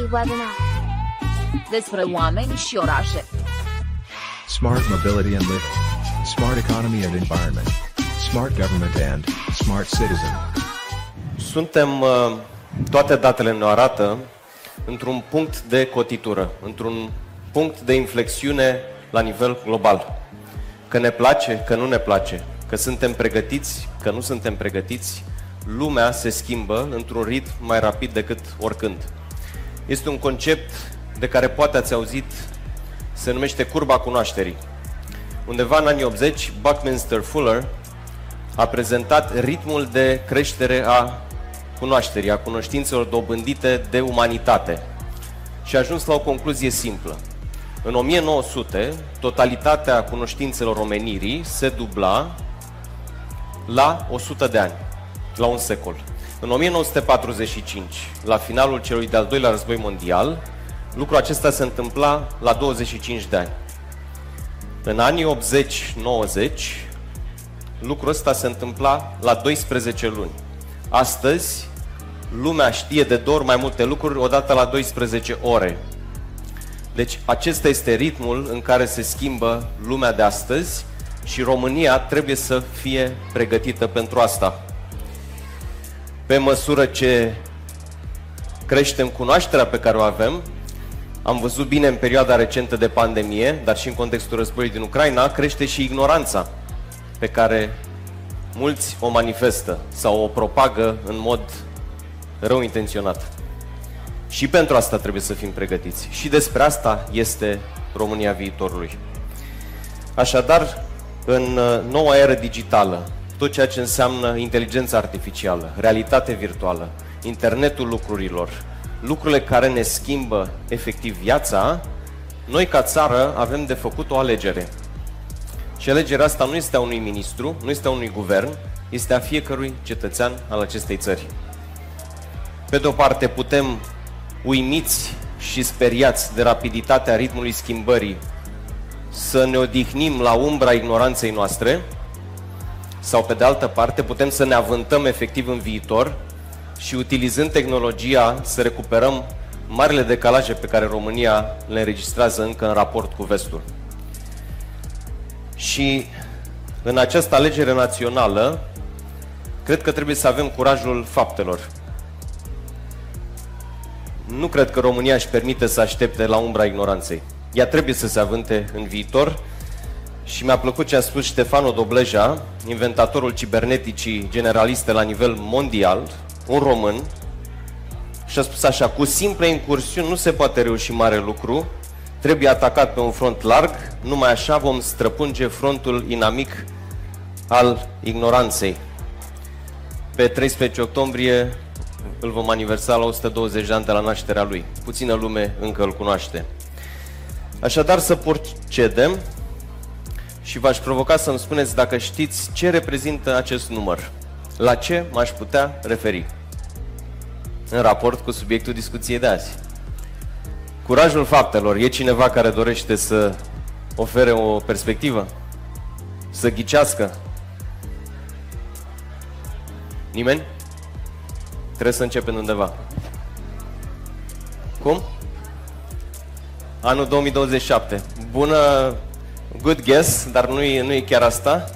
City webinar. Despre oameni și orașe. Smart mobility and living. Smart economy and environment. Smart government and smart citizen. Suntem, uh, toate datele ne arată, într-un punct de cotitură, într-un punct de inflexiune la nivel global. Că ne place, că nu ne place, că suntem pregătiți, că nu suntem pregătiți, lumea se schimbă într-un ritm mai rapid decât oricând. Este un concept de care poate ați auzit, se numește curba cunoașterii. Undeva în anii 80, Buckminster Fuller a prezentat ritmul de creștere a cunoașterii, a cunoștințelor dobândite de umanitate. Și a ajuns la o concluzie simplă. În 1900, totalitatea cunoștințelor omenirii se dubla la 100 de ani, la un secol. În 1945, la finalul celui de-al doilea război mondial, lucrul acesta se întâmpla la 25 de ani. În anii 80-90, lucrul ăsta se întâmpla la 12 luni. Astăzi, lumea știe de două ori mai multe lucruri odată la 12 ore. Deci acesta este ritmul în care se schimbă lumea de astăzi și România trebuie să fie pregătită pentru asta. Pe măsură ce creștem cunoașterea pe care o avem, am văzut bine în perioada recentă de pandemie, dar și în contextul războiului din Ucraina, crește și ignoranța pe care mulți o manifestă sau o propagă în mod rău intenționat. Și pentru asta trebuie să fim pregătiți. Și despre asta este România viitorului. Așadar, în uh, noua eră digitală, tot ceea ce înseamnă inteligența artificială, realitate virtuală, internetul lucrurilor, lucrurile care ne schimbă efectiv viața, noi ca țară avem de făcut o alegere. Și alegerea asta nu este a unui ministru, nu este a unui guvern, este a fiecărui cetățean al acestei țări. Pe de o parte putem uimiți și speriați de rapiditatea ritmului schimbării să ne odihnim la umbra ignoranței noastre sau pe de altă parte putem să ne avântăm efectiv în viitor și utilizând tehnologia să recuperăm marile decalaje pe care România le înregistrează încă în raport cu vestul. Și în această alegere națională, cred că trebuie să avem curajul faptelor. Nu cred că România își permite să aștepte la umbra ignoranței. Ea trebuie să se avânte în viitor și mi-a plăcut ce a spus Ștefano Dobleja, inventatorul ciberneticii generaliste la nivel mondial, un român, și a spus așa, cu simple incursiuni nu se poate reuși mare lucru, trebuie atacat pe un front larg, numai așa vom străpunge frontul inamic al ignoranței. Pe 13 octombrie îl vom aniversa la 120 de ani de la nașterea lui. Puțină lume încă îl cunoaște. Așadar să procedem și v-aș provoca să-mi spuneți dacă știți ce reprezintă acest număr. La ce m-aș putea referi? În raport cu subiectul discuției de azi. Curajul faptelor. E cineva care dorește să ofere o perspectivă? Să ghicească? Nimeni? Trebuie să începem undeva. Cum? Anul 2027. Bună, good guess, dar nu e, nu e chiar asta.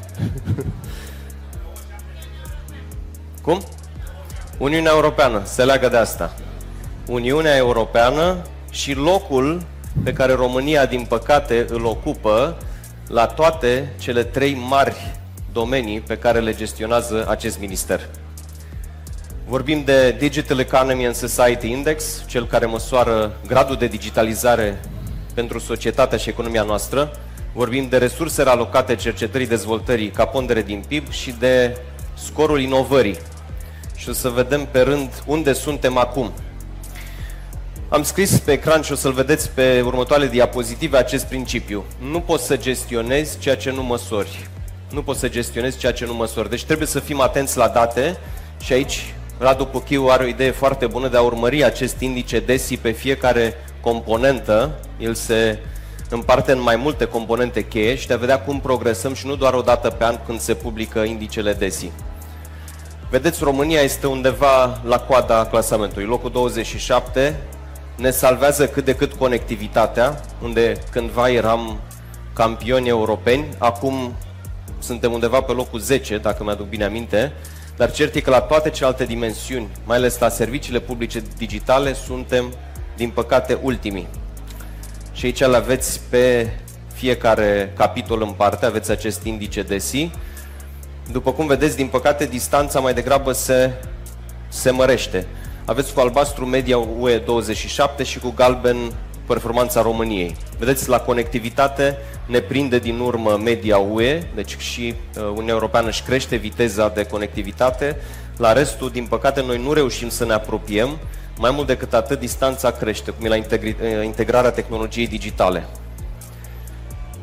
Cum? Uniunea Europeană, se leagă de asta. Uniunea Europeană și locul pe care România, din păcate, îl ocupă la toate cele trei mari domenii pe care le gestionează acest minister. Vorbim de Digital Economy and Society Index, cel care măsoară gradul de digitalizare pentru societatea și economia noastră. Vorbim de resursele alocate cercetării dezvoltării ca pondere din PIB și de scorul inovării. Și o să vedem pe rând unde suntem acum. Am scris pe ecran și o să-l vedeți pe următoarele diapozitive acest principiu. Nu poți să gestionezi ceea ce nu măsori. Nu poți să gestionezi ceea ce nu măsori. Deci trebuie să fim atenți la date și aici Radu Puchiu are o idee foarte bună de a urmări acest indice DESI pe fiecare componentă. El se împarte în mai multe componente cheie și de a vedea cum progresăm și nu doar o dată pe an când se publică indicele DESI. Vedeți, România este undeva la coada clasamentului, locul 27, ne salvează cât de cât conectivitatea, unde cândva eram campioni europeni, acum suntem undeva pe locul 10, dacă mi-aduc bine aminte, dar cert e că la toate celelalte dimensiuni, mai ales la serviciile publice digitale, suntem, din păcate, ultimii. Și aici le aveți pe fiecare capitol în parte, aveți acest indice DESI. După cum vedeți, din păcate, distanța mai degrabă se, se mărește. Aveți cu albastru media UE 27 și cu galben performanța României. Vedeți, la conectivitate ne prinde din urmă media UE, deci și uh, Uniunea Europeană își crește viteza de conectivitate. La restul, din păcate, noi nu reușim să ne apropiem. Mai mult decât atât, distanța crește, cum e la uh, integrarea tehnologiei digitale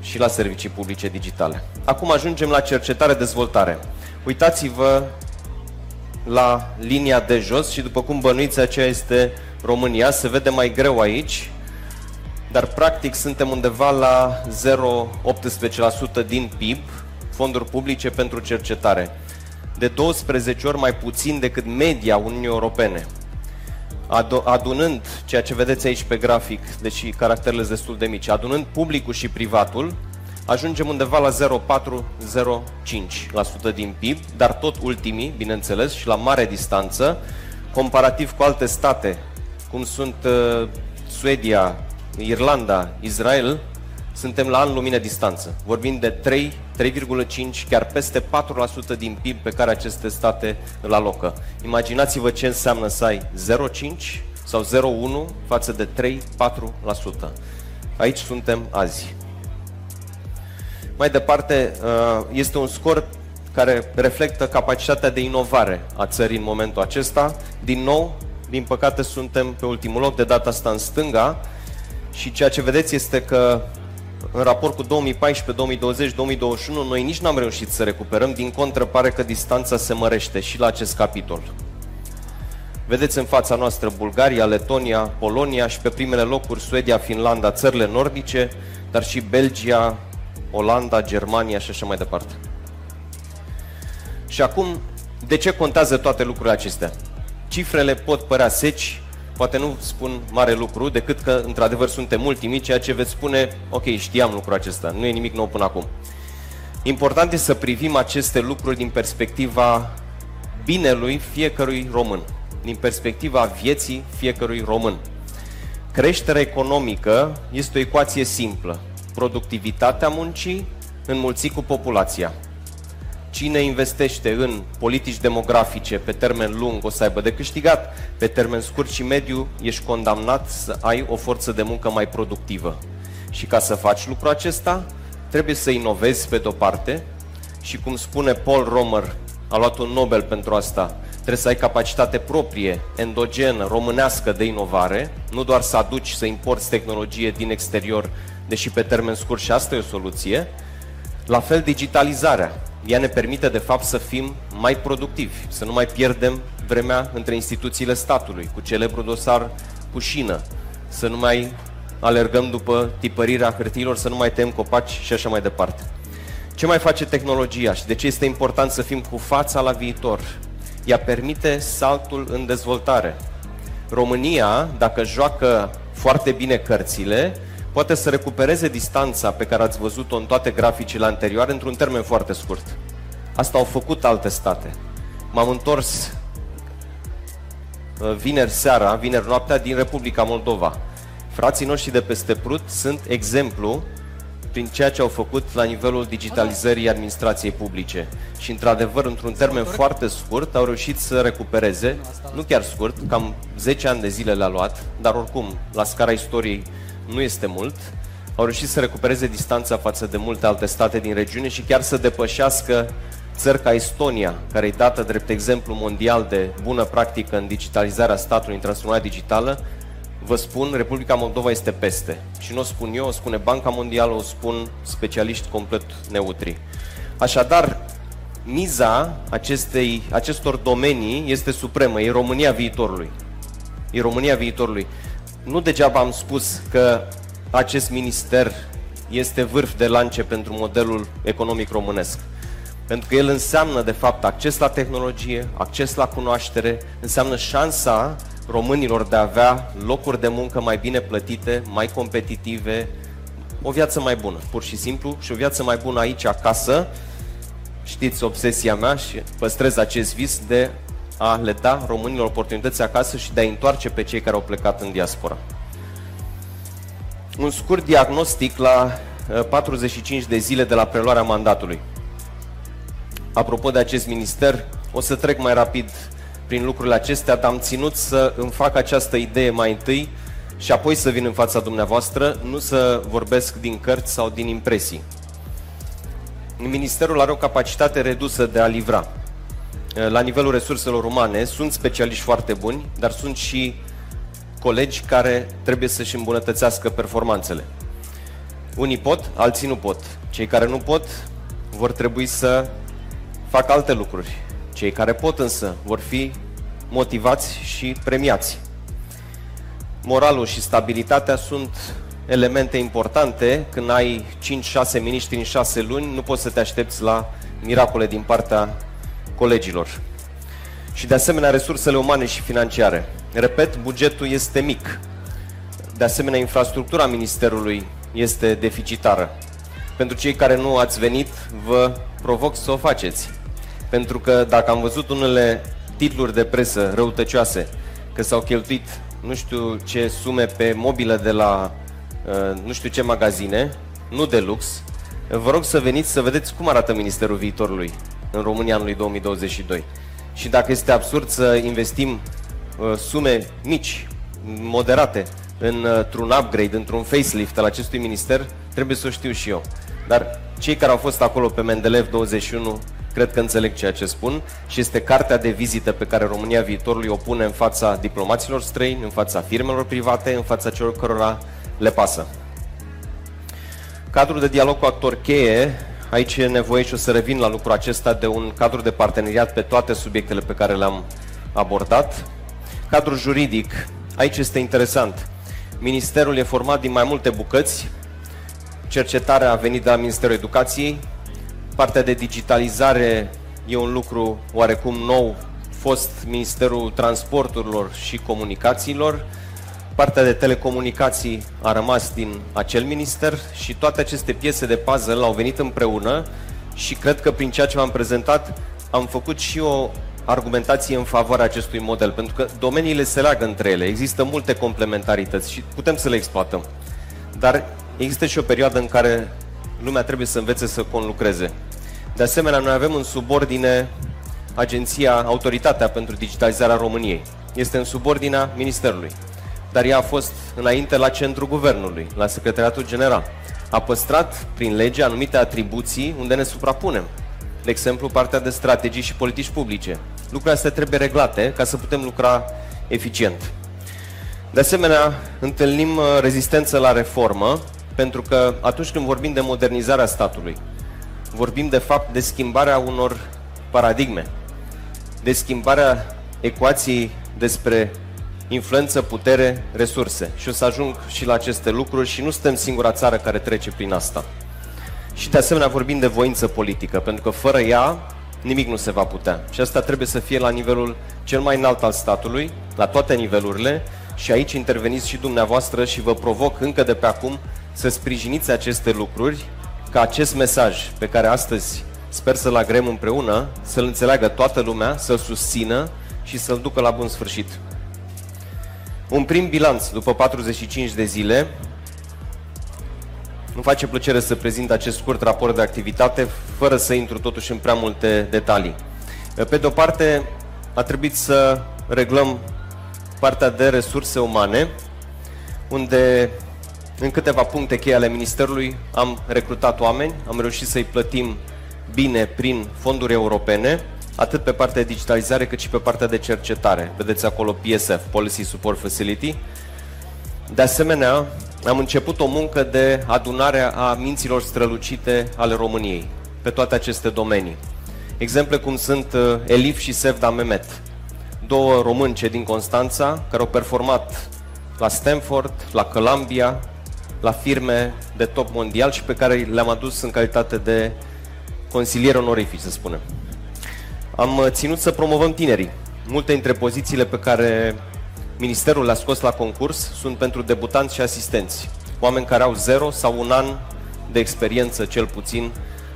și la servicii publice digitale. Acum ajungem la cercetare-dezvoltare. Uitați-vă la linia de jos și după cum bănuiți aceea este România, se vede mai greu aici, dar practic suntem undeva la 0,18% din PIB, fonduri publice pentru cercetare. De 12 ori mai puțin decât media Uniunii Europene. Adunând ceea ce vedeți aici pe grafic, deși caracterele sunt destul de mici, adunând publicul și privatul, ajungem undeva la 0,4-0,5% din PIB, dar tot ultimii, bineînțeles, și la mare distanță, comparativ cu alte state, cum sunt uh, Suedia, Irlanda, Israel, suntem la an lumină distanță. Vorbim de 3, 3,5, chiar peste 4% din PIB pe care aceste state îl alocă. Imaginați-vă ce înseamnă să ai 0,5 sau 0,1 față de 3-4%. Aici suntem azi. Mai departe, uh, este un scor care reflectă capacitatea de inovare a țării în momentul acesta. Din nou, din păcate, suntem pe ultimul loc, de data asta în stânga, și ceea ce vedeți este că în raport cu 2014, 2020, 2021, noi nici n-am reușit să recuperăm, din contră pare că distanța se mărește și la acest capitol. Vedeți în fața noastră Bulgaria, Letonia, Polonia și pe primele locuri Suedia, Finlanda, țările nordice, dar și Belgia, Olanda, Germania și așa mai departe. Și acum, de ce contează toate lucrurile acestea? Cifrele pot părea seci, poate nu spun mare lucru, decât că, într-adevăr, suntem ultimii, ceea ce veți spune, ok, știam lucrul acesta, nu e nimic nou până acum. Important este să privim aceste lucruri din perspectiva binelui fiecărui român, din perspectiva vieții fiecărui român. Creșterea economică este o ecuație simplă productivitatea muncii înmulțit cu populația. Cine investește în politici demografice pe termen lung o să aibă de câștigat, pe termen scurt și mediu ești condamnat să ai o forță de muncă mai productivă. Și ca să faci lucrul acesta, trebuie să inovezi pe de-o parte și cum spune Paul Romer, a luat un Nobel pentru asta, trebuie să ai capacitate proprie, endogenă, românească de inovare, nu doar să aduci, să importi tehnologie din exterior deși pe termen scurt și asta e o soluție. La fel, digitalizarea. Ea ne permite, de fapt, să fim mai productivi, să nu mai pierdem vremea între instituțiile statului, cu celebrul dosar cu șină, să nu mai alergăm după tipărirea hârtiilor, să nu mai tem copaci și așa mai departe. Ce mai face tehnologia și de ce este important să fim cu fața la viitor? Ea permite saltul în dezvoltare. România, dacă joacă foarte bine cărțile, poate să recupereze distanța pe care ați văzut-o în toate graficile anterioare într-un termen foarte scurt. Asta au făcut alte state. M-am întors uh, vineri seara, vineri noaptea, din Republica Moldova. Frații noștri de peste Prut sunt exemplu prin ceea ce au făcut la nivelul digitalizării administrației publice. Și, într-adevăr, într-un termen foarte scurt, au reușit să recupereze, nu chiar scurt, cam 10 ani de zile le-a luat, dar oricum, la scara istoriei, nu este mult, au reușit să recupereze distanța față de multe alte state din regiune și chiar să depășească țări ca Estonia, care e dată drept exemplu mondial de bună practică în digitalizarea statului, în transformarea digitală, vă spun, Republica Moldova este peste. Și nu o spun eu, o spune Banca Mondială, o spun specialiști complet neutri. Așadar, miza acestei, acestor domenii este supremă, e România viitorului. E România viitorului. Nu degeaba am spus că acest minister este vârf de lance pentru modelul economic românesc. Pentru că el înseamnă, de fapt, acces la tehnologie, acces la cunoaștere, înseamnă șansa românilor de a avea locuri de muncă mai bine plătite, mai competitive, o viață mai bună, pur și simplu, și o viață mai bună aici, acasă. Știți obsesia mea și păstrez acest vis de a le da românilor oportunități acasă și de a întoarce pe cei care au plecat în diaspora. Un scurt diagnostic la 45 uh, de zile de la preluarea mandatului. Apropo de acest minister, o să trec mai rapid prin lucrurile acestea, dar am ținut să îmi fac această idee mai întâi și apoi să vin în fața dumneavoastră, nu să vorbesc din cărți sau din impresii. Ministerul are o capacitate redusă de a livra. La nivelul resurselor umane sunt specialiști foarte buni, dar sunt și colegi care trebuie să-și îmbunătățească performanțele. Unii pot, alții nu pot. Cei care nu pot vor trebui să facă alte lucruri. Cei care pot însă vor fi motivați și premiați. Moralul și stabilitatea sunt elemente importante. Când ai 5-6 miniștri în 6 luni, nu poți să te aștepți la miracole din partea colegilor. Și de asemenea resursele umane și financiare. Repet, bugetul este mic. De asemenea, infrastructura Ministerului este deficitară. Pentru cei care nu ați venit, vă provoc să o faceți. Pentru că dacă am văzut unele titluri de presă răutăcioase, că s-au cheltuit nu știu ce sume pe mobilă de la uh, nu știu ce magazine, nu de lux, vă rog să veniți să vedeți cum arată Ministerul Viitorului în România anului 2022. Și dacă este absurd să investim uh, sume mici, moderate, într-un upgrade, într-un facelift al acestui minister, trebuie să o știu și eu. Dar cei care au fost acolo pe Mendeleev 21 cred că înțeleg ceea ce spun și este cartea de vizită pe care România viitorului o pune în fața diplomaților străini, în fața firmelor private, în fața celor cărora le pasă. Cadrul de dialog cu actor cheie, aici e nevoie și o să revin la lucrul acesta de un cadru de parteneriat pe toate subiectele pe care le-am abordat. Cadrul juridic, aici este interesant. Ministerul e format din mai multe bucăți. Cercetarea a venit de la Ministerul Educației, Partea de digitalizare e un lucru oarecum nou, fost Ministerul Transporturilor și Comunicațiilor. Partea de telecomunicații a rămas din acel minister și toate aceste piese de puzzle au venit împreună și cred că prin ceea ce v-am prezentat am făcut și o argumentație în favoarea acestui model, pentru că domeniile se leagă între ele, există multe complementarități și putem să le exploatăm. Dar există și o perioadă în care lumea trebuie să învețe să conlucreze. De asemenea, noi avem în subordine agenția, Autoritatea pentru Digitalizarea României. Este în subordinea Ministerului. Dar ea a fost înainte la centrul guvernului, la Secretariatul General. A păstrat prin lege anumite atribuții unde ne suprapunem. De exemplu, partea de strategii și politici publice. Lucrurile astea trebuie reglate ca să putem lucra eficient. De asemenea, întâlnim uh, rezistență la reformă, pentru că atunci când vorbim de modernizarea statului, vorbim de fapt de schimbarea unor paradigme, de schimbarea ecuației despre influență, putere, resurse. Și o să ajung și la aceste lucruri și nu suntem singura țară care trece prin asta. Și de asemenea vorbim de voință politică, pentru că fără ea nimic nu se va putea. Și asta trebuie să fie la nivelul cel mai înalt al statului, la toate nivelurile, și aici interveniți și dumneavoastră și vă provoc încă de pe acum să sprijiniți aceste lucruri, ca acest mesaj pe care astăzi sper să-l agrem împreună, să-l înțeleagă toată lumea, să-l susțină și să-l ducă la bun sfârșit. Un prim bilanț după 45 de zile. Nu face plăcere să prezint acest scurt raport de activitate, fără să intru totuși în prea multe detalii. Pe de o parte, a trebuit să reglăm partea de resurse umane, unde în câteva puncte cheie ale Ministerului am recrutat oameni, am reușit să-i plătim bine prin fonduri europene, atât pe partea de digitalizare cât și pe partea de cercetare. Vedeți acolo PSF, Policy Support Facility. De asemenea, am început o muncă de adunare a minților strălucite ale României pe toate aceste domenii. Exemple cum sunt uh, Elif și Sevda Mehmet, două românce din Constanța care au performat la Stanford, la Columbia, la firme de top mondial și pe care le-am adus în calitate de consilier onorific, să spunem. Am uh, ținut să promovăm tinerii. Multe dintre pozițiile pe care Ministerul le-a scos la concurs sunt pentru debutanți și asistenți. Oameni care au zero sau un an de experiență, cel puțin,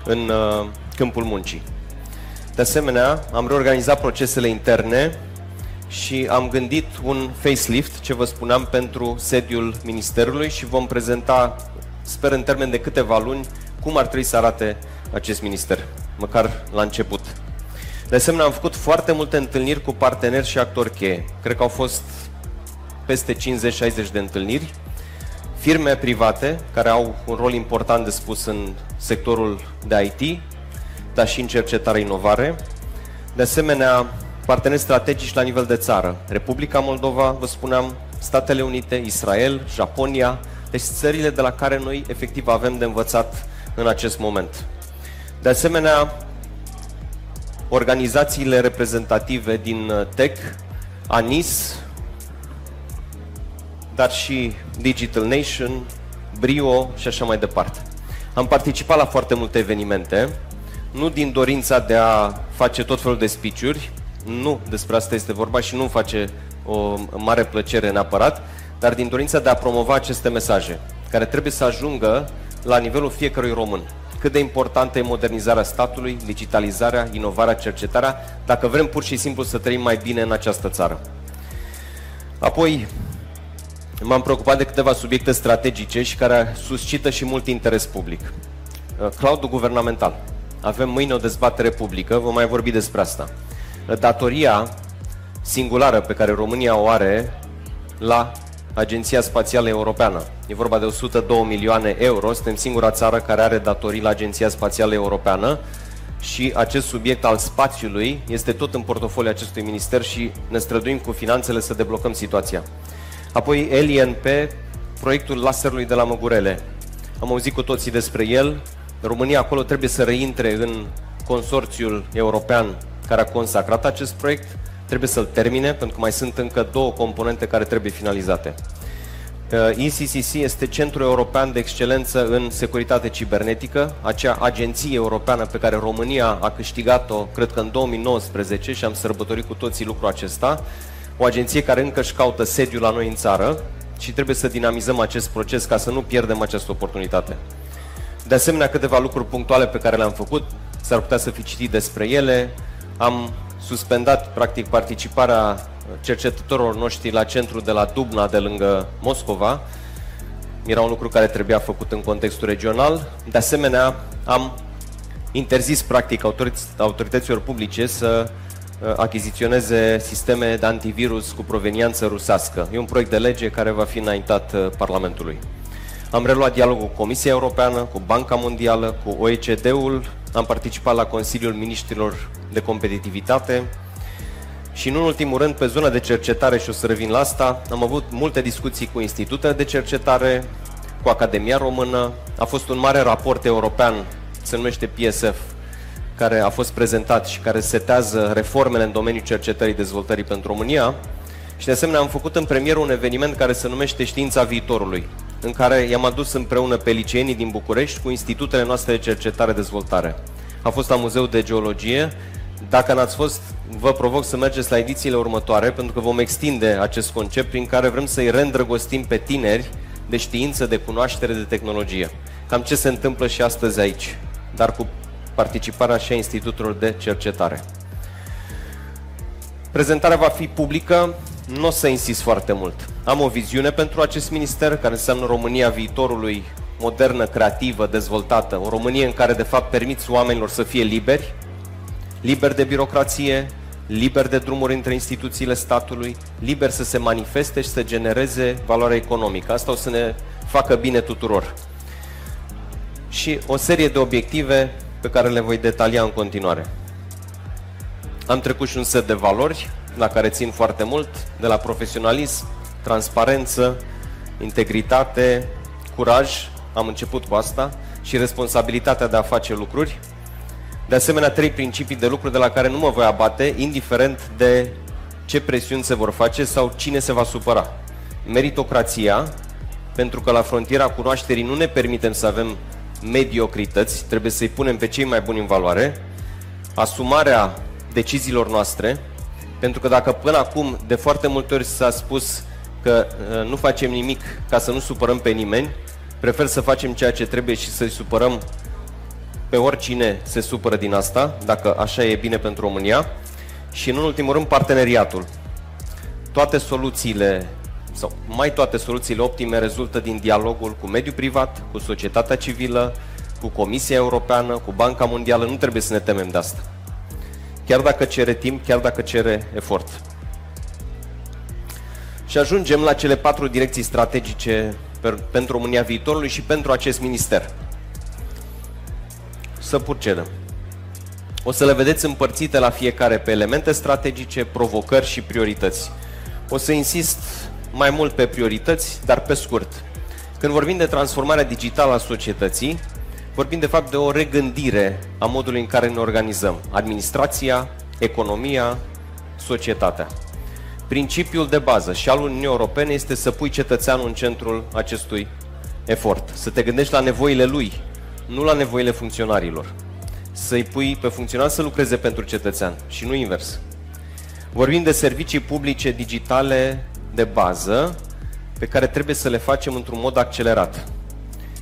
în uh, câmpul muncii. De asemenea, am reorganizat procesele interne și am gândit un facelift, ce vă spuneam, pentru sediul Ministerului și vom prezenta, sper în termen de câteva luni, cum ar trebui să arate acest minister, măcar la început. De asemenea, am făcut foarte multe întâlniri cu parteneri și actori cheie. Cred că au fost peste 50-60 de întâlniri. Firme private care au un rol important de spus în sectorul de IT, dar și în cercetare inovare. De asemenea, parteneri strategici la nivel de țară. Republica Moldova, vă spuneam, Statele Unite, Israel, Japonia, deci țările de la care noi efectiv avem de învățat în acest moment. De asemenea, organizațiile reprezentative din uh, tech, ANIS, dar și Digital Nation, Brio și așa mai departe. Am participat la foarte multe evenimente, nu din dorința de a face tot felul de speech nu despre asta este vorba și nu face o mare plăcere neapărat, dar din dorința de a promova aceste mesaje, care trebuie să ajungă la nivelul fiecărui român. Cât de importantă e modernizarea statului, digitalizarea, inovarea, cercetarea, dacă vrem pur și simplu să trăim mai bine în această țară. Apoi, m-am preocupat de câteva subiecte strategice și care suscită și mult interes public. Uh, cloudul guvernamental. Avem mâine o dezbatere publică, vom mai vorbi despre asta. Uh, datoria singulară pe care România o are la Agenția Spațială Europeană. E vorba de 102 milioane euro. Suntem singura țară care are datorii la Agenția Spațială Europeană și acest subiect al spațiului este tot în portofoliul acestui minister și ne străduim cu finanțele să deblocăm situația. Apoi LNP, proiectul laserului de la Măgurele. Am auzit cu toții despre el. România acolo trebuie să reintre în consorțiul european care a consacrat acest proiect trebuie să-l termine, pentru că mai sunt încă două componente care trebuie finalizate. ECCC este Centrul European de Excelență în Securitate Cibernetică, acea agenție europeană pe care România a câștigat-o, cred că în 2019, și am sărbătorit cu toții lucrul acesta, o agenție care încă își caută sediul la noi în țară și trebuie să dinamizăm acest proces ca să nu pierdem această oportunitate. De asemenea, câteva lucruri punctuale pe care le-am făcut, s-ar putea să fi citit despre ele, am suspendat practic participarea cercetătorilor noștri la centru de la Dubna, de lângă Moscova. Era un lucru care trebuia făcut în contextul regional. De asemenea, am interzis practic autorităților publice să uh, achiziționeze sisteme de antivirus cu proveniență rusească. E un proiect de lege care va fi înaintat uh, Parlamentului. Am reluat dialogul cu Comisia Europeană, cu Banca Mondială, cu OECD-ul, am participat la Consiliul Ministrilor de Competitivitate și, în ultimul rând, pe zona de cercetare, și o să revin la asta, am avut multe discuții cu institutele de cercetare, cu Academia Română. A fost un mare raport european, se numește PSF, care a fost prezentat și care setează reformele în domeniul cercetării dezvoltării pentru România. Și de asemenea am făcut în premier un eveniment care se numește Știința Viitorului în care i-am adus împreună pe liceenii din București cu institutele noastre de cercetare-dezvoltare. A fost la Muzeul de Geologie. Dacă n-ați fost, vă provoc să mergeți la edițiile următoare, pentru că vom extinde acest concept prin care vrem să-i reîndrăgostim pe tineri de știință, de cunoaștere, de tehnologie. Cam ce se întâmplă și astăzi aici, dar cu participarea și a institutelor de cercetare. Prezentarea va fi publică, nu o să insist foarte mult. Am o viziune pentru acest minister, care înseamnă România viitorului, modernă, creativă, dezvoltată. O Românie în care, de fapt, permiți oamenilor să fie liberi, liberi de birocrație, liber de drumuri între instituțiile statului, liber să se manifeste și să genereze valoare economică. Asta o să ne facă bine tuturor. Și o serie de obiective pe care le voi detalia în continuare. Am trecut și un set de valori la care țin foarte mult, de la profesionalism, transparență, integritate, curaj, am început cu asta, și responsabilitatea de a face lucruri. De asemenea, trei principii de lucru de la care nu mă voi abate, indiferent de ce presiuni se vor face sau cine se va supăra. Meritocrația, pentru că la frontiera cunoașterii nu ne permitem să avem mediocrități, trebuie să-i punem pe cei mai buni în valoare, asumarea deciziilor noastre, Pentru că dacă până acum de foarte multe ori s-a spus că uh, nu facem nimic ca să nu supărăm pe nimeni, prefer să facem ceea ce trebuie și să-i supărăm pe oricine se supără din asta, dacă așa e bine pentru România. Și în ultimul rând parteneriatul. Toate soluțiile sau mai toate soluțiile optime rezultă din dialogul cu mediul privat, cu societatea civilă, cu Comisia Europeană, cu Banca Mondială. Nu trebuie să ne temem de asta. Chiar dacă cere timp, chiar dacă cere efort. Și ajungem la cele patru direcții strategice pentru România viitorului și pentru acest minister. Să procedăm. O să le vedeți împărțite la fiecare pe elemente strategice, provocări și priorități. O să insist mai mult pe priorități, dar pe scurt. Când vorbim de transformarea digitală a societății, vorbim de fapt de o regândire a modului în care ne organizăm. Administrația, economia, societatea. Principiul de bază și al Uniunii Europene este să pui cetățeanul în centrul acestui efort. Să te gândești la nevoile lui, nu la nevoile funcționarilor. Să-i pui pe funcționar să lucreze pentru cetățean și nu invers. Vorbim de servicii publice digitale de bază pe care trebuie să le facem într-un mod accelerat.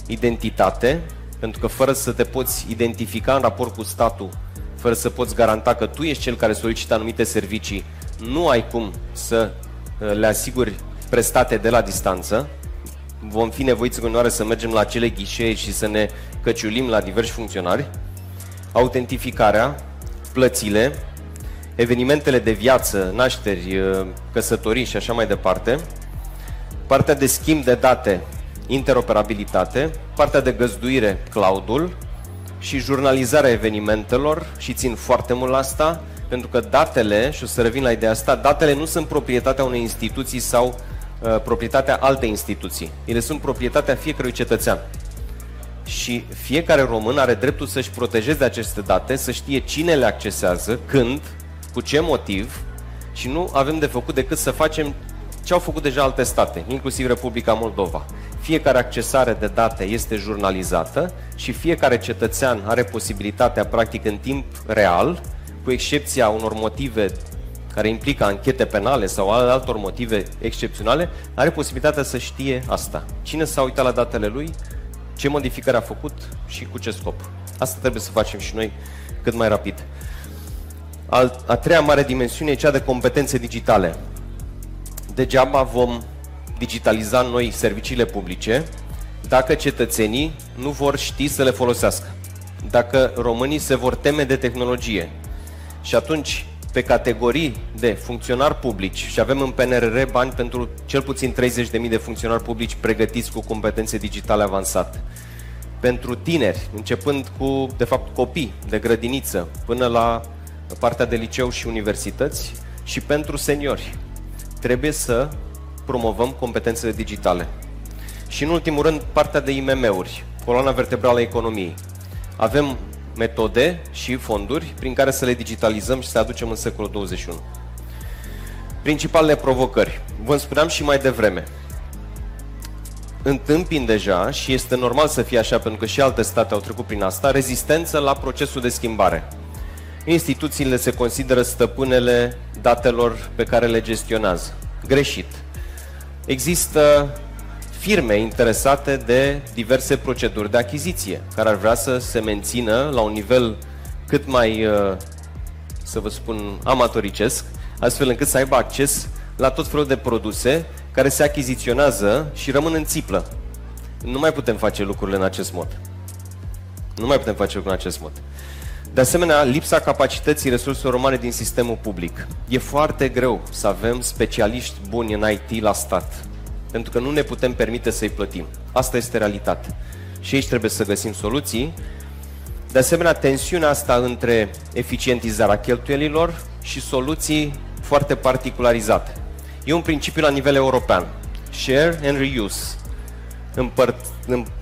Identitate, pentru că fără să te poți identifica în raport cu statul, fără să poți garanta că tu ești cel care solicită anumite servicii, nu ai cum să uh, le asiguri prestate de la distanță. Vom fi nevoiți în continuare să mergem la acele ghișee și să ne căciulim la diversi funcționari. Autentificarea, plățile, evenimentele de viață, nașteri, uh, căsătorii și așa mai departe, partea de schimb de date, interoperabilitate, partea de găzduire, cloudul și jurnalizarea evenimentelor și țin foarte mult la asta, pentru că datele, și o să revin la ideea asta, datele nu sunt proprietatea unei instituții sau uh, proprietatea altei instituții. Ele sunt proprietatea fiecărui cetățean. Și fiecare român are dreptul să-și protejeze aceste date, să știe cine le accesează, când, cu ce motiv și nu avem de făcut decât să facem ce au făcut deja alte state, inclusiv Republica Moldova. Fiecare accesare de date este jurnalizată și fiecare cetățean are posibilitatea, practic în timp real, cu excepția unor motive care implică anchete penale sau altor motive excepționale, are posibilitatea să știe asta. Cine s-a uitat la datele lui, ce modificări a făcut și cu ce scop. Asta trebuie să facem și noi cât mai rapid. A treia mare dimensiune e cea de competențe digitale. Degeaba vom digitaliza noi serviciile publice dacă cetățenii nu vor ști să le folosească. Dacă românii se vor teme de tehnologie. Și atunci, pe categorii de funcționari publici, și avem în PNRR bani pentru cel puțin 30.000 de funcționari publici pregătiți cu competențe digitale avansate. Pentru tineri, începând cu, de fapt, copii de grădiniță, până la partea de liceu și universități și pentru seniori. Trebuie să promovăm competențele digitale. Și în ultimul rând, partea de IMM-uri, coloana vertebrală a economiei. Avem metode și fonduri prin care să le digitalizăm și să le aducem în secolul 21. Principalele provocări. Vă spuneam și mai devreme. Întâmpin deja, și este normal să fie așa pentru că și alte state au trecut prin asta, rezistență la procesul de schimbare instituțiile se consideră stăpânele datelor pe care le gestionează. Greșit. Există firme interesate de diverse proceduri de achiziție, care ar vrea să se mențină la un nivel cât mai, uh, să vă spun, amatoricesc, astfel încât să aibă acces la tot felul de produse care se achiziționează și rămân în țiplă. Nu mai putem face lucrurile în acest mod. Nu mai putem face lucrurile în acest mod. De asemenea, lipsa capacității resurselor umane din sistemul public. E foarte greu să avem specialiști buni în IT la stat, pentru că nu ne putem permite să-i plătim. Asta este realitate. Și aici trebuie să găsim soluții. De asemenea, tensiunea asta între eficientizarea cheltuielilor și soluții foarte particularizate. E un principiu la nivel european. Share and reuse. Împăr-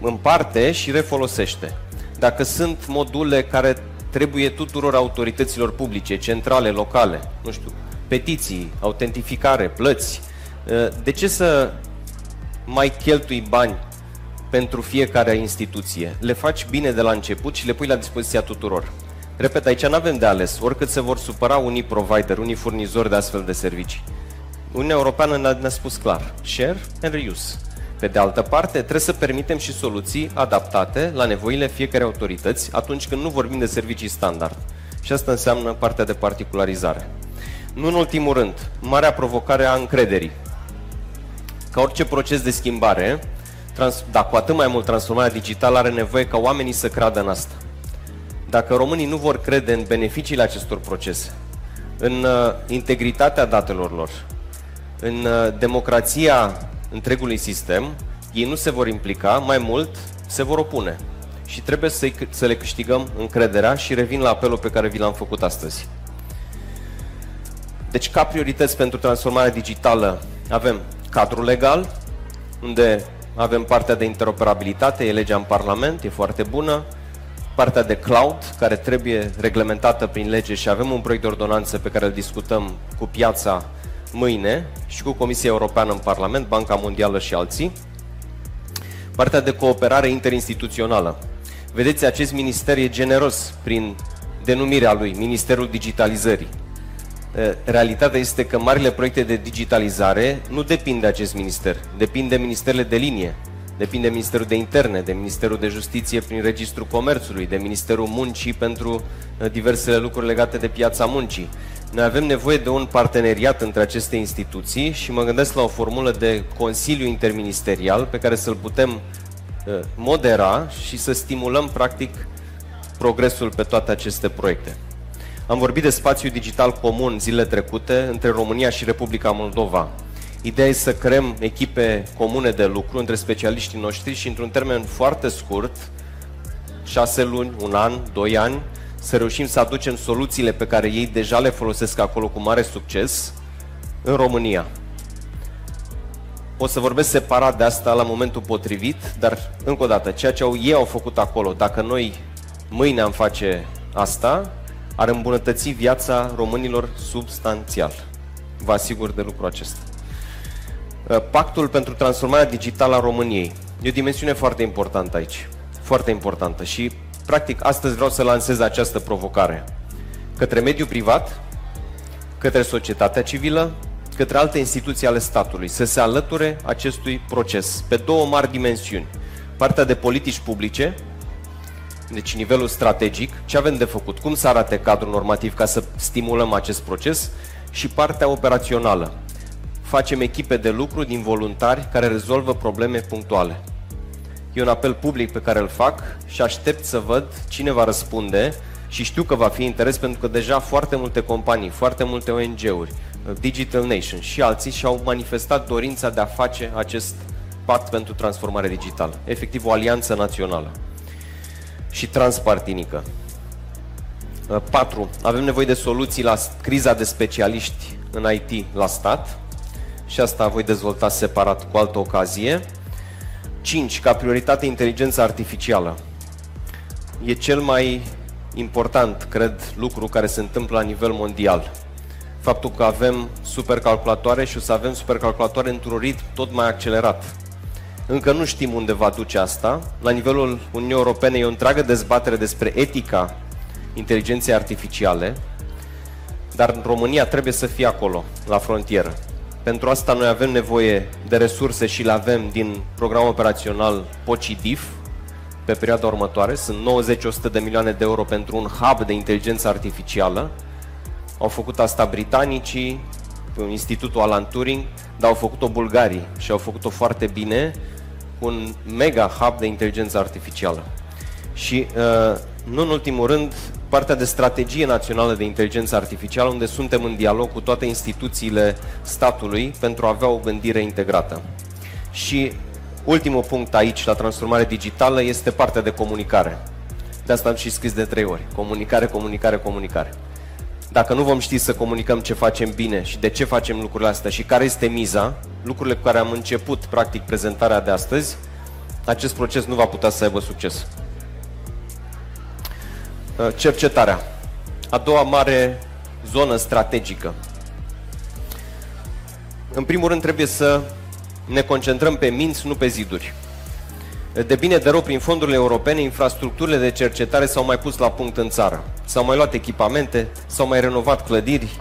împarte și refolosește. Dacă sunt module care trebuie tuturor autorităților publice, centrale, locale, nu știu, petiții, autentificare, plăți. Uh, de ce să mai cheltui bani pentru fiecare instituție? Le faci bine de la început și le pui la dispoziția tuturor. Repet, aici nu avem de ales, oricât se vor supăra unii provider, unii furnizori de astfel de servicii. Uniunea Europeană ne-a spus clar, share and reuse. Pe de altă parte, trebuie să permitem și soluții adaptate la nevoile fiecare autorități atunci când nu vorbim de servicii standard. Și asta înseamnă partea de particularizare. Nu în ultimul rând, marea provocare a încrederii. Ca orice proces de schimbare, trans- dar cu atât mai mult transformarea digitală are nevoie ca oamenii să creadă în asta. Dacă românii nu vor crede în beneficiile acestor procese, în uh, integritatea datelor lor, în uh, democrația întregului sistem, ei nu se vor implica, mai mult se vor opune. Și trebuie să, să le câștigăm încrederea și revin la apelul pe care vi l-am făcut astăzi. Deci, ca priorități pentru transformarea digitală, avem cadrul legal, unde avem partea de interoperabilitate, e legea în Parlament, e foarte bună, partea de cloud, care trebuie reglementată prin lege și avem un proiect de ordonanță pe care îl discutăm cu piața mâine și cu Comisia Europeană în Parlament, Banca Mondială și alții. Partea de cooperare interinstituțională. Vedeți, acest minister e generos prin denumirea lui, Ministerul Digitalizării. Realitatea este că marile proiecte de digitalizare nu depind de acest minister, depind de ministerele de linie, depinde de Ministerul de Interne, de Ministerul de Justiție prin Registrul Comerțului, de Ministerul Muncii pentru diversele lucruri legate de piața muncii. Noi avem nevoie de un parteneriat între aceste instituții și mă gândesc la o formulă de Consiliu Interministerial pe care să-l putem uh, modera și să stimulăm practic progresul pe toate aceste proiecte. Am vorbit de spațiu digital comun zilele trecute între România și Republica Moldova. Ideea e să creăm echipe comune de lucru între specialiștii noștri și într-un termen foarte scurt, șase luni, un an, doi ani, să reușim să aducem soluțiile pe care ei deja le folosesc acolo cu mare succes în România. O să vorbesc separat de asta la momentul potrivit, dar încă o dată, ceea ce au, ei au făcut acolo, dacă noi mâine am face asta, ar îmbunătăți viața românilor substanțial. Vă asigur de lucrul acesta. Pactul pentru transformarea digitală a României. E o dimensiune foarte importantă aici. Foarte importantă și Practic, astăzi vreau să lansez această provocare către mediul privat, către societatea civilă, către alte instituții ale statului, să se alăture acestui proces pe două mari dimensiuni. Partea de politici publice, deci nivelul strategic, ce avem de făcut, cum să arate cadrul normativ ca să stimulăm acest proces și partea operațională. Facem echipe de lucru din voluntari care rezolvă probleme punctuale. E un apel public pe care îl fac și aștept să văd cine va răspunde și știu că va fi interes pentru că deja foarte multe companii, foarte multe ONG-uri, Digital Nation și alții și-au manifestat dorința de a face acest pact pentru transformare digitală. Efectiv o alianță națională și transpartinică. 4. Avem nevoie de soluții la criza de specialiști în IT la stat și asta voi dezvolta separat cu altă ocazie. 5. Ca prioritate inteligența artificială. E cel mai important, cred, lucru care se întâmplă la nivel mondial. Faptul că avem supercalculatoare și o să avem supercalculatoare într-un ritm tot mai accelerat. Încă nu știm unde va duce asta. La nivelul Uniunii Europene e o întreagă dezbatere despre etica inteligenței artificiale, dar în România trebuie să fie acolo, la frontieră. Pentru asta noi avem nevoie de resurse și le avem din programul operațional POCIDIF pe perioada următoare. Sunt 90-100 de milioane de euro pentru un hub de inteligență artificială. Au făcut asta britanicii, Institutul Alan Turing, dar au făcut-o bulgarii și au făcut-o foarte bine cu un mega hub de inteligență artificială. Și, uh, nu în ultimul rând, partea de strategie națională de inteligență artificială, unde suntem în dialog cu toate instituțiile statului pentru a avea o gândire integrată. Și ultimul punct aici, la transformare digitală, este partea de comunicare. De asta am și scris de trei ori. Comunicare, comunicare, comunicare. Dacă nu vom ști să comunicăm ce facem bine și de ce facem lucrurile astea și care este miza, lucrurile cu care am început, practic, prezentarea de astăzi, acest proces nu va putea să aibă succes. Uh, cercetarea. A doua mare zonă strategică. În primul rând trebuie să ne concentrăm pe minți, nu pe ziduri. De bine de rău, prin fondurile europene, infrastructurile de cercetare s-au mai pus la punct în țară. S-au mai luat echipamente, s-au mai renovat clădiri,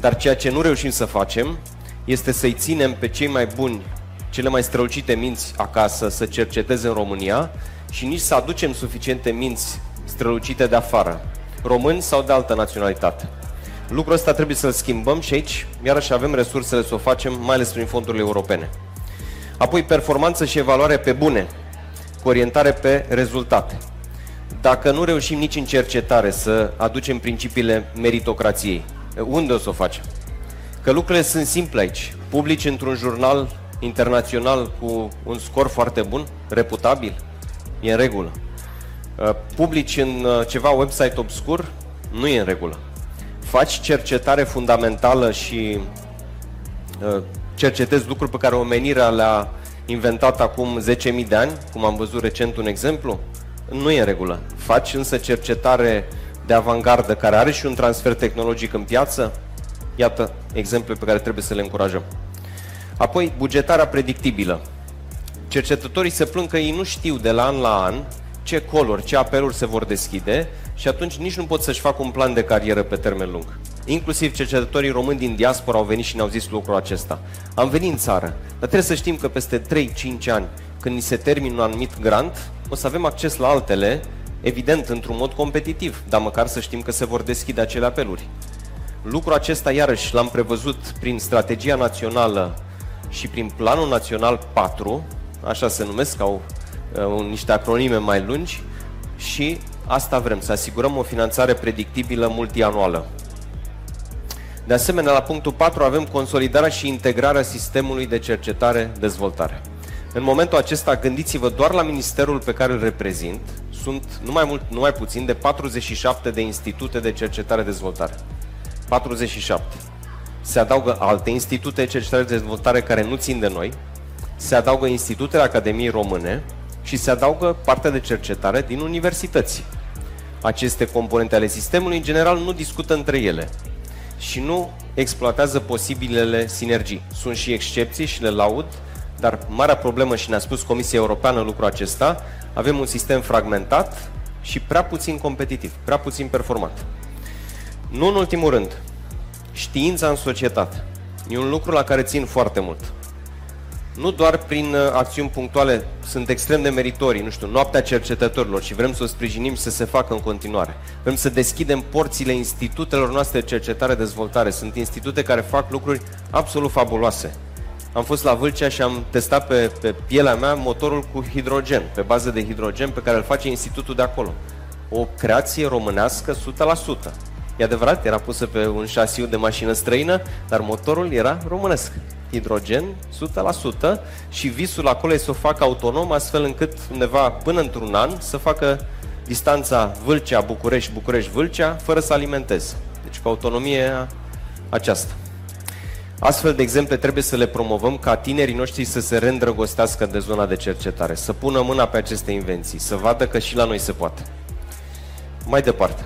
dar ceea ce nu reușim să facem este să-i ținem pe cei mai buni, cele mai strălucite minți acasă să cerceteze în România și nici să aducem suficiente minți strălucite de afară, români sau de altă naționalitate. Lucrul ăsta trebuie să-l schimbăm și aici, iarăși avem resursele să o facem, mai ales prin fondurile europene. Apoi, performanță și evaluare pe bune, cu orientare pe rezultate. Dacă nu reușim nici în cercetare să aducem principiile meritocrației, unde o să o facem? Că lucrurile sunt simple aici. Publici într-un jurnal internațional cu un scor foarte bun, reputabil, e în regulă. Uh, publici în uh, ceva website obscur, nu e în regulă. Faci cercetare fundamentală și uh, cercetezi lucruri pe care omenirea le-a inventat acum 10.000 de ani, cum am văzut recent un exemplu, nu e în regulă. Faci însă cercetare de avangardă care are și un transfer tehnologic în piață, iată exemple pe care trebuie să le încurajăm. Apoi, bugetarea predictibilă. Cercetătorii se plâng că ei nu știu de la an la an ce coluri, ce apeluri se vor deschide și atunci nici nu pot să-și facă un plan de carieră pe termen lung. Inclusiv cercetătorii români din diaspora au venit și ne-au zis lucrul acesta. Am venit în țară, dar trebuie să știm că peste 3-5 ani, când ni se termină un anumit grant, o să avem acces la altele, evident, într-un mod competitiv, dar măcar să știm că se vor deschide acele apeluri. Lucrul acesta, iarăși, l-am prevăzut prin strategia națională și prin planul național 4, așa se numesc, au uh, niște acronime mai lungi, și asta vrem, să asigurăm o finanțare predictibilă multianuală. De asemenea, la punctul 4 avem consolidarea și integrarea sistemului de cercetare-dezvoltare. În momentul acesta, gândiți-vă doar la ministerul pe care îl reprezint, sunt nu mai, mult, nu mai puțin de 47 de institute de cercetare-dezvoltare. 47. Se adaugă alte institute de cercetare-dezvoltare care nu țin de noi, se adaugă institutele Academiei Române și se adaugă partea de cercetare din universități. Aceste componente ale sistemului, în general, nu discută între ele și nu exploatează posibilele sinergii. Sunt și excepții și le laud, dar marea problemă, și ne-a spus Comisia Europeană lucrul acesta, avem un sistem fragmentat și prea puțin competitiv, prea puțin performant. Nu în ultimul rând, știința în societate. E un lucru la care țin foarte mult nu doar prin uh, acțiuni punctuale sunt extrem de meritorii, nu știu, noaptea cercetătorilor și vrem să o sprijinim și să se facă în continuare. Vrem să deschidem porțile institutelor noastre de cercetare-dezvoltare. Sunt institute care fac lucruri absolut fabuloase. Am fost la Vâlcea și am testat pe, pe pielea mea motorul cu hidrogen, pe bază de hidrogen pe care îl face institutul de acolo. O creație românească 100%. E adevărat, era pusă pe un șasiu de mașină străină, dar motorul era românesc hidrogen 100% și visul acolo e să o facă autonom astfel încât undeva până într-un an să facă distanța Vâlcea-București, București-Vâlcea fără să alimenteze. Deci cu autonomie aceasta. Astfel de exemple trebuie să le promovăm ca tinerii noștri să se reîndrăgostească de zona de cercetare, să pună mâna pe aceste invenții, să vadă că și la noi se poate. Mai departe.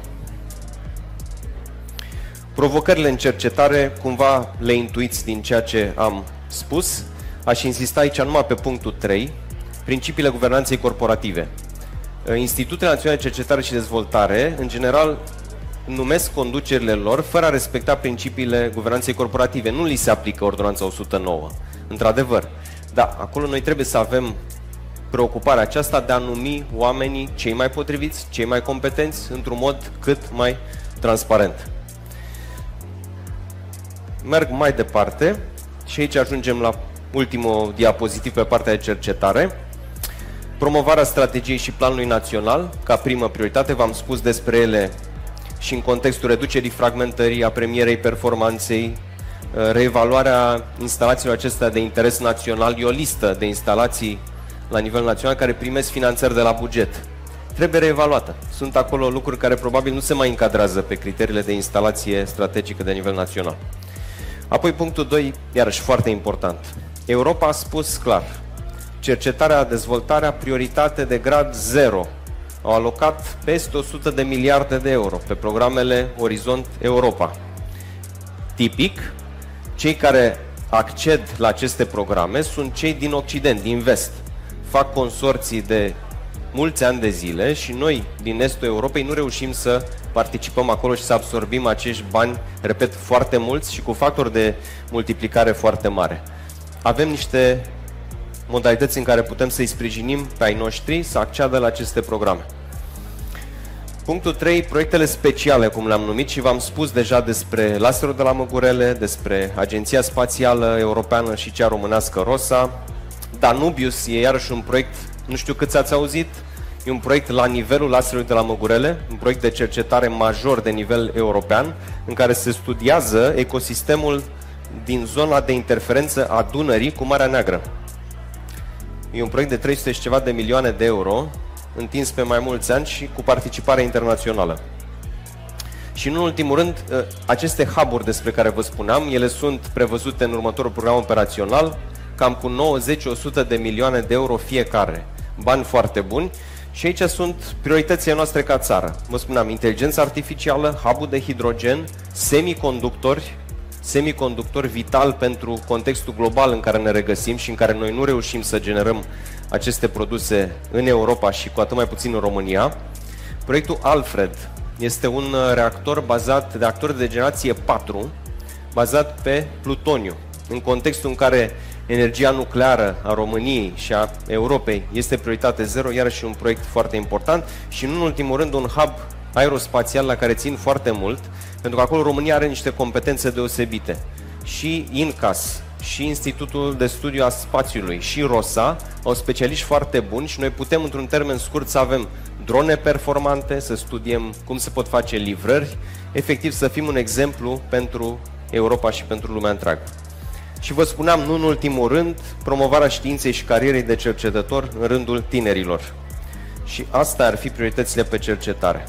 Provocările în cercetare, cumva le intuiți din ceea ce am spus. Aș insista aici numai pe punctul 3, principiile guvernanței corporative. Institutele Naționale de Cercetare și Dezvoltare, în general, numesc conducerile lor fără a respecta principiile guvernanței corporative. Nu li se aplică ordonanța 109, într-adevăr. Da, acolo noi trebuie să avem preocuparea aceasta de a numi oamenii cei mai potriviți, cei mai competenți, într-un mod cât mai transparent. Merg mai departe și aici ajungem la ultimul diapozitiv pe partea de cercetare. Promovarea strategiei și planului național ca primă prioritate, v-am spus despre ele și în contextul reducerii fragmentării, a premierei performanței, uh, reevaluarea instalațiilor acestea de interes național, e o listă de instalații la nivel național care primesc finanțări de la buget. Trebuie reevaluată. Sunt acolo lucruri care probabil nu se mai încadrează pe criteriile de instalație strategică de nivel național. Apoi punctul 2, iarăși foarte important. Europa a spus clar, cercetarea, dezvoltarea, prioritate de grad 0. Au alocat peste 100 de miliarde de euro pe programele Orizont Europa. Tipic, cei care acced la aceste programe sunt cei din Occident, din vest. fac consorții de mulți ani de zile și noi din estul Europei nu reușim să participăm acolo și să absorbim acești bani, repet, foarte mulți și cu factor de multiplicare foarte mare. Avem niște modalități în care putem să-i sprijinim pe ai noștri să acceadă la aceste programe. Punctul 3, proiectele speciale, cum le-am numit și v-am spus deja despre laserul de la Măgurele, despre Agenția Spațială Europeană și cea românească ROSA. Danubius e iarăși un proiect, nu știu câți ați auzit, e un proiect la nivelul laserului de la Măgurele, un proiect de cercetare major de nivel european, în care se studiază ecosistemul din zona de interferență a Dunării cu Marea Neagră. E un proiect de 300 și ceva de milioane de euro, întins pe mai mulți ani și cu participare internațională. Și în ultimul rând, ă, aceste hub despre care vă spuneam, ele sunt prevăzute în următorul program operațional, cam cu 90-100 de milioane de euro fiecare. Bani foarte buni. Și aici sunt prioritățile noastre ca țară. Vă spuneam, inteligența artificială, hub de hidrogen, semiconductori, semiconductor vital pentru contextul global în care ne regăsim și în care noi nu reușim să generăm aceste produse în Europa și cu atât mai puțin în România. Proiectul Alfred este un reactor bazat, reactor de generație 4, bazat pe plutoniu. În contextul în care energia nucleară a României și a Europei este prioritate zero, iarăși un proiect foarte important și, în ultimul rând, un hub aerospațial la care țin foarte mult, pentru că acolo România are niște competențe deosebite. Și INCAS, și Institutul de Studiu a Spațiului și ROSA au specialiști foarte buni și noi putem într-un termen scurt să avem drone performante, să studiem cum se pot face livrări, efectiv să fim un exemplu pentru Europa și pentru lumea întreagă. Și vă spuneam, nu în ultimul rând, promovarea științei și carierei de cercetător în rândul tinerilor. Și asta ar fi prioritățile pe cercetare.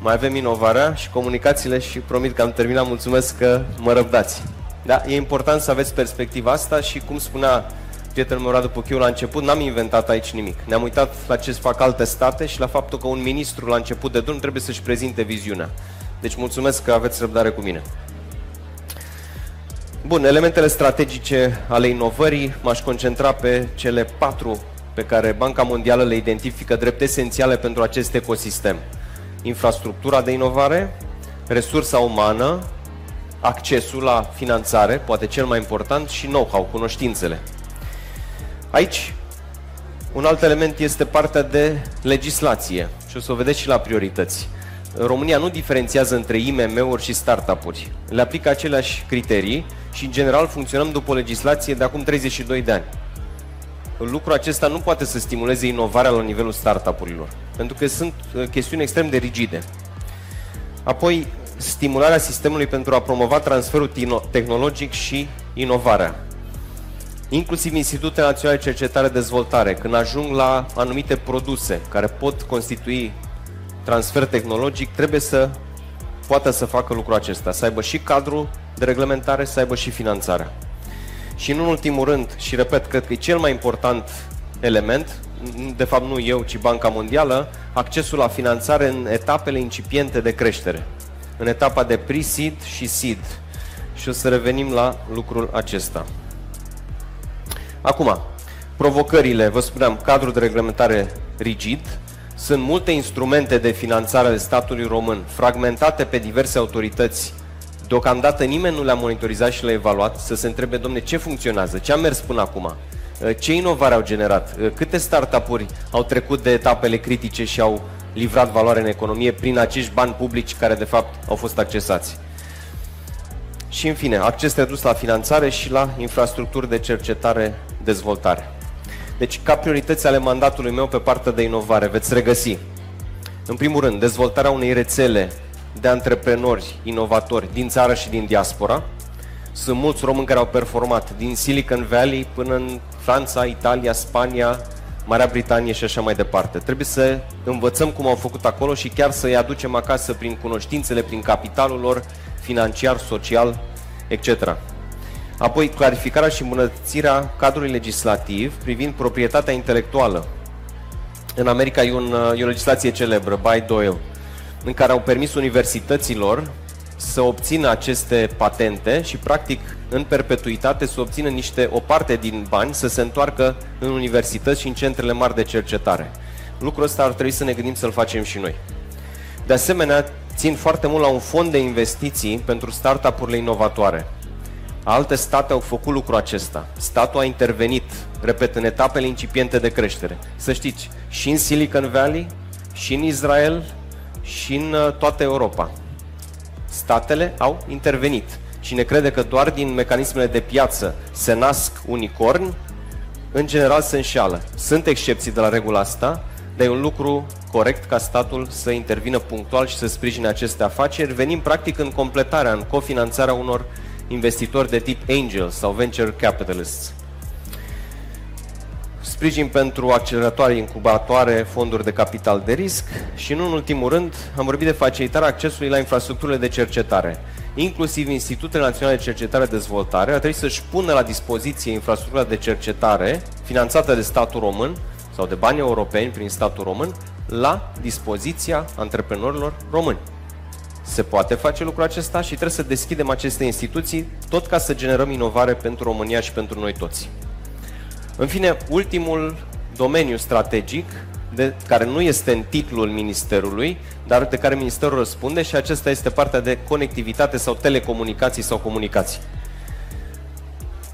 Mai avem inovarea și comunicațiile și promit că am terminat. Mulțumesc că mă răbdați. Da, e important să aveți perspectiva asta și cum spunea prietenul meu Radu Puchiu la început, n-am inventat aici nimic. Ne-am uitat la ce fac alte state și la faptul că un ministru la început de drum trebuie să-și prezinte viziunea. Deci mulțumesc că aveți răbdare cu mine. Bun, elementele strategice ale inovării, m-aș concentra pe cele patru pe care Banca Mondială le identifică drept esențiale pentru acest ecosistem. Infrastructura de inovare, resursa umană, accesul la finanțare, poate cel mai important, și know-how, cunoștințele. Aici, un alt element este partea de legislație și o să o vedeți și la priorități. România nu diferențiază între IMM-uri și startup-uri. Le aplică aceleași criterii și, în general, funcționăm după o legislație de acum 32 de ani. Lucrul acesta nu poate să stimuleze inovarea la nivelul startup-urilor, pentru că sunt uh, chestiuni extrem de rigide. Apoi, stimularea sistemului pentru a promova transferul tehnologic și inovarea. Inclusiv Institutele Naționale de Cercetare Dezvoltare, când ajung la anumite produse care pot constitui transfer tehnologic, trebuie să poată să facă lucrul acesta, să aibă și cadru de reglementare, să aibă și finanțarea. Și în ultimul rând, și repet, cred că e cel mai important element, de fapt nu eu, ci Banca Mondială, accesul la finanțare în etapele incipiente de creștere în etapa de pre-seed și seed. Și o să revenim la lucrul acesta. Acum, provocările, vă spuneam, cadrul de reglementare rigid, sunt multe instrumente de finanțare ale statului român, fragmentate pe diverse autorități. Deocamdată nimeni nu le-a monitorizat și le-a evaluat să se întrebe, domne, ce funcționează, ce a mers până acum, ce inovare au generat, câte startup-uri au trecut de etapele critice și au livrat valoare în economie prin acești bani publici care de fapt au fost accesați. Și în fine, acces redus la finanțare și la infrastructuri de cercetare-dezvoltare. Deci, ca priorități ale mandatului meu pe partea de inovare, veți regăsi, în primul rând, dezvoltarea unei rețele de antreprenori inovatori din țară și din diaspora. Sunt mulți români care au performat din Silicon Valley până în Franța, Italia, Spania, Marea Britanie și așa mai departe. Trebuie să învățăm cum au făcut acolo și chiar să-i aducem acasă prin cunoștințele, prin capitalul lor financiar, social, etc. Apoi, clarificarea și îmbunătățirea cadrului legislativ privind proprietatea intelectuală. În America e, un, e o legislație celebră, By Doyle, în care au permis universităților să obțină aceste patente și practic în perpetuitate să obțină niște, o parte din bani să se întoarcă în universități și în centrele mari de cercetare. Lucrul ăsta ar trebui să ne gândim să-l facem și noi. De asemenea, țin foarte mult la un fond de investiții pentru startup-urile inovatoare. Alte state au făcut lucrul acesta. Statul a intervenit, repet, în etapele incipiente de creștere. Să știți, și în Silicon Valley, și în Israel, și în uh, toată Europa. Statele au intervenit. Cine crede că doar din mecanismele de piață se nasc unicorni, în general se înșeală. Sunt excepții de la regula asta, dar e un lucru corect ca statul să intervină punctual și să sprijine aceste afaceri. Venim practic în completarea, în cofinanțarea unor investitori de tip angel sau venture capitalists. Sprijin pentru acceleratoare, incubatoare, fonduri de capital de risc și, nu în ultimul rând, am vorbit de facilitarea accesului la infrastructurile de cercetare. Inclusiv Institutele Naționale de Cercetare și Dezvoltare ar trebui să-și pună la dispoziție infrastructura de cercetare finanțată de statul român sau de bani europeni prin statul român la dispoziția antreprenorilor români. Se poate face lucrul acesta și trebuie să deschidem aceste instituții tot ca să generăm inovare pentru România și pentru noi toți. În fine, ultimul domeniu strategic, de, care nu este în titlul Ministerului, dar de care Ministerul răspunde și acesta este partea de conectivitate sau telecomunicații sau comunicații.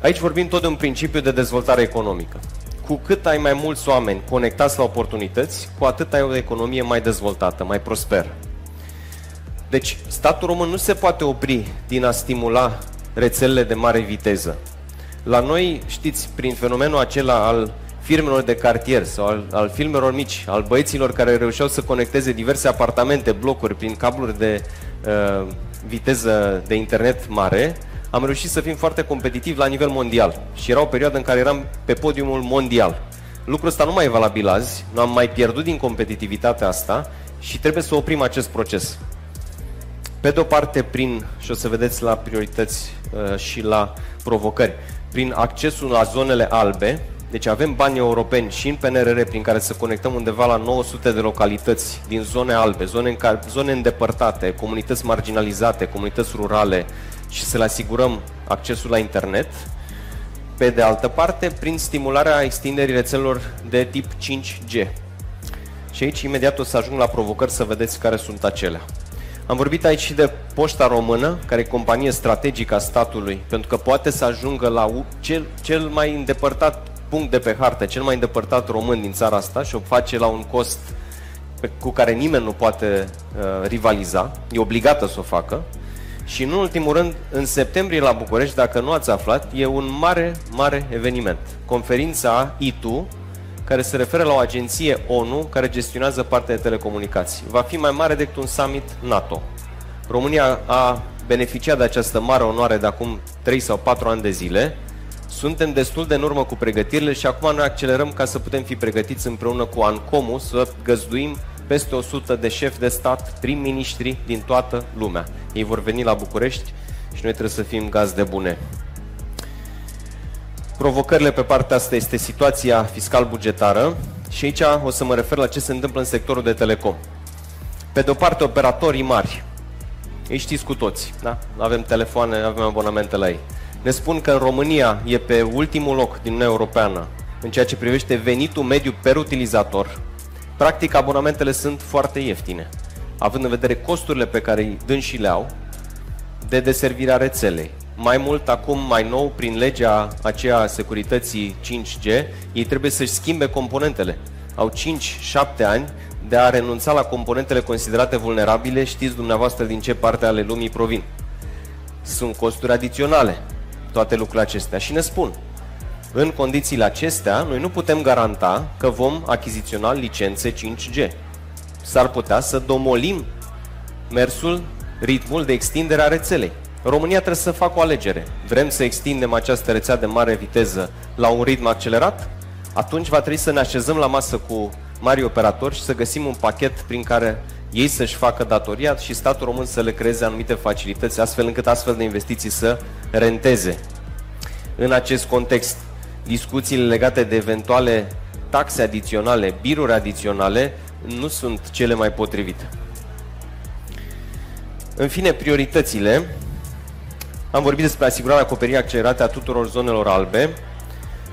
Aici vorbim tot de un principiu de dezvoltare economică. Cu cât ai mai mulți oameni conectați la oportunități, cu atât ai o economie mai dezvoltată, mai prosperă. Deci, statul român nu se poate opri din a stimula rețelele de mare viteză. La noi, știți, prin fenomenul acela al firmelor de cartier sau al, al filmelor mici, al băieților care reușeau să conecteze diverse apartamente, blocuri prin cabluri de uh, viteză de internet mare, am reușit să fim foarte competitivi la nivel mondial. Și era o perioadă în care eram pe podiumul mondial. Lucrul ăsta nu mai e valabil azi, nu am mai pierdut din competitivitatea asta și trebuie să oprim acest proces. Pe de o parte, prin, și o să vedeți la priorități uh, și la provocări, prin accesul la zonele albe, deci avem bani europeni și în PNRR prin care să conectăm undeva la 900 de localități din zone albe, zone, în care, zone îndepărtate, comunități marginalizate, comunități rurale și să le asigurăm accesul la internet. Pe de altă parte, prin stimularea extinderii rețelelor de tip 5G. Și aici imediat o să ajung la provocări să vedeți care sunt acelea. Am vorbit aici și de Poșta Română, care e companie strategică a statului, pentru că poate să ajungă la cel, cel mai îndepărtat punct de pe hartă, cel mai îndepărtat român din țara asta și o face la un cost pe, cu care nimeni nu poate uh, rivaliza, e obligată să o facă. Și în ultimul rând, în septembrie la București, dacă nu ați aflat, e un mare, mare eveniment. Conferința ITU, care se referă la o agenție ONU care gestionează partea de telecomunicații. Va fi mai mare decât un summit NATO. România a beneficiat de această mare onoare de acum 3 sau 4 ani de zile. Suntem destul de în urmă cu pregătirile și acum noi accelerăm ca să putem fi pregătiți împreună cu ANCOMU să găzduim peste 100 de șefi de stat, prim-ministri din toată lumea. Ei vor veni la București și noi trebuie să fim gazde bune. Provocările pe partea asta este situația fiscal-bugetară și aici o să mă refer la ce se întâmplă în sectorul de telecom. Pe de o parte, operatorii mari, ei știți cu toți, da? Avem telefoane, avem abonamente la ei. Ne spun că în România e pe ultimul loc din Uniunea Europeană în ceea ce privește venitul mediu per utilizator. Practic, abonamentele sunt foarte ieftine, având în vedere costurile pe care îi și le au de deservirea rețelei. Mai mult acum, mai nou, prin legea aceea a securității 5G, ei trebuie să-și schimbe componentele. Au 5-7 ani de a renunța la componentele considerate vulnerabile, știți dumneavoastră din ce parte ale lumii provin. Sunt costuri adiționale, toate lucrurile acestea. Și ne spun, în condițiile acestea, noi nu putem garanta că vom achiziționa licențe 5G. S-ar putea să domolim mersul, ritmul de extindere a rețelei. România trebuie să facă o alegere. Vrem să extindem această rețea de mare viteză la un ritm accelerat? Atunci va trebui să ne așezăm la masă cu mari operatori și să găsim un pachet prin care ei să-și facă datoria și statul român să le creeze anumite facilități astfel încât astfel de investiții să renteze. În acest context, discuțiile legate de eventuale taxe adiționale, biruri adiționale, nu sunt cele mai potrivite. În fine, prioritățile. Am vorbit despre asigurarea acoperirii accelerate a tuturor zonelor albe,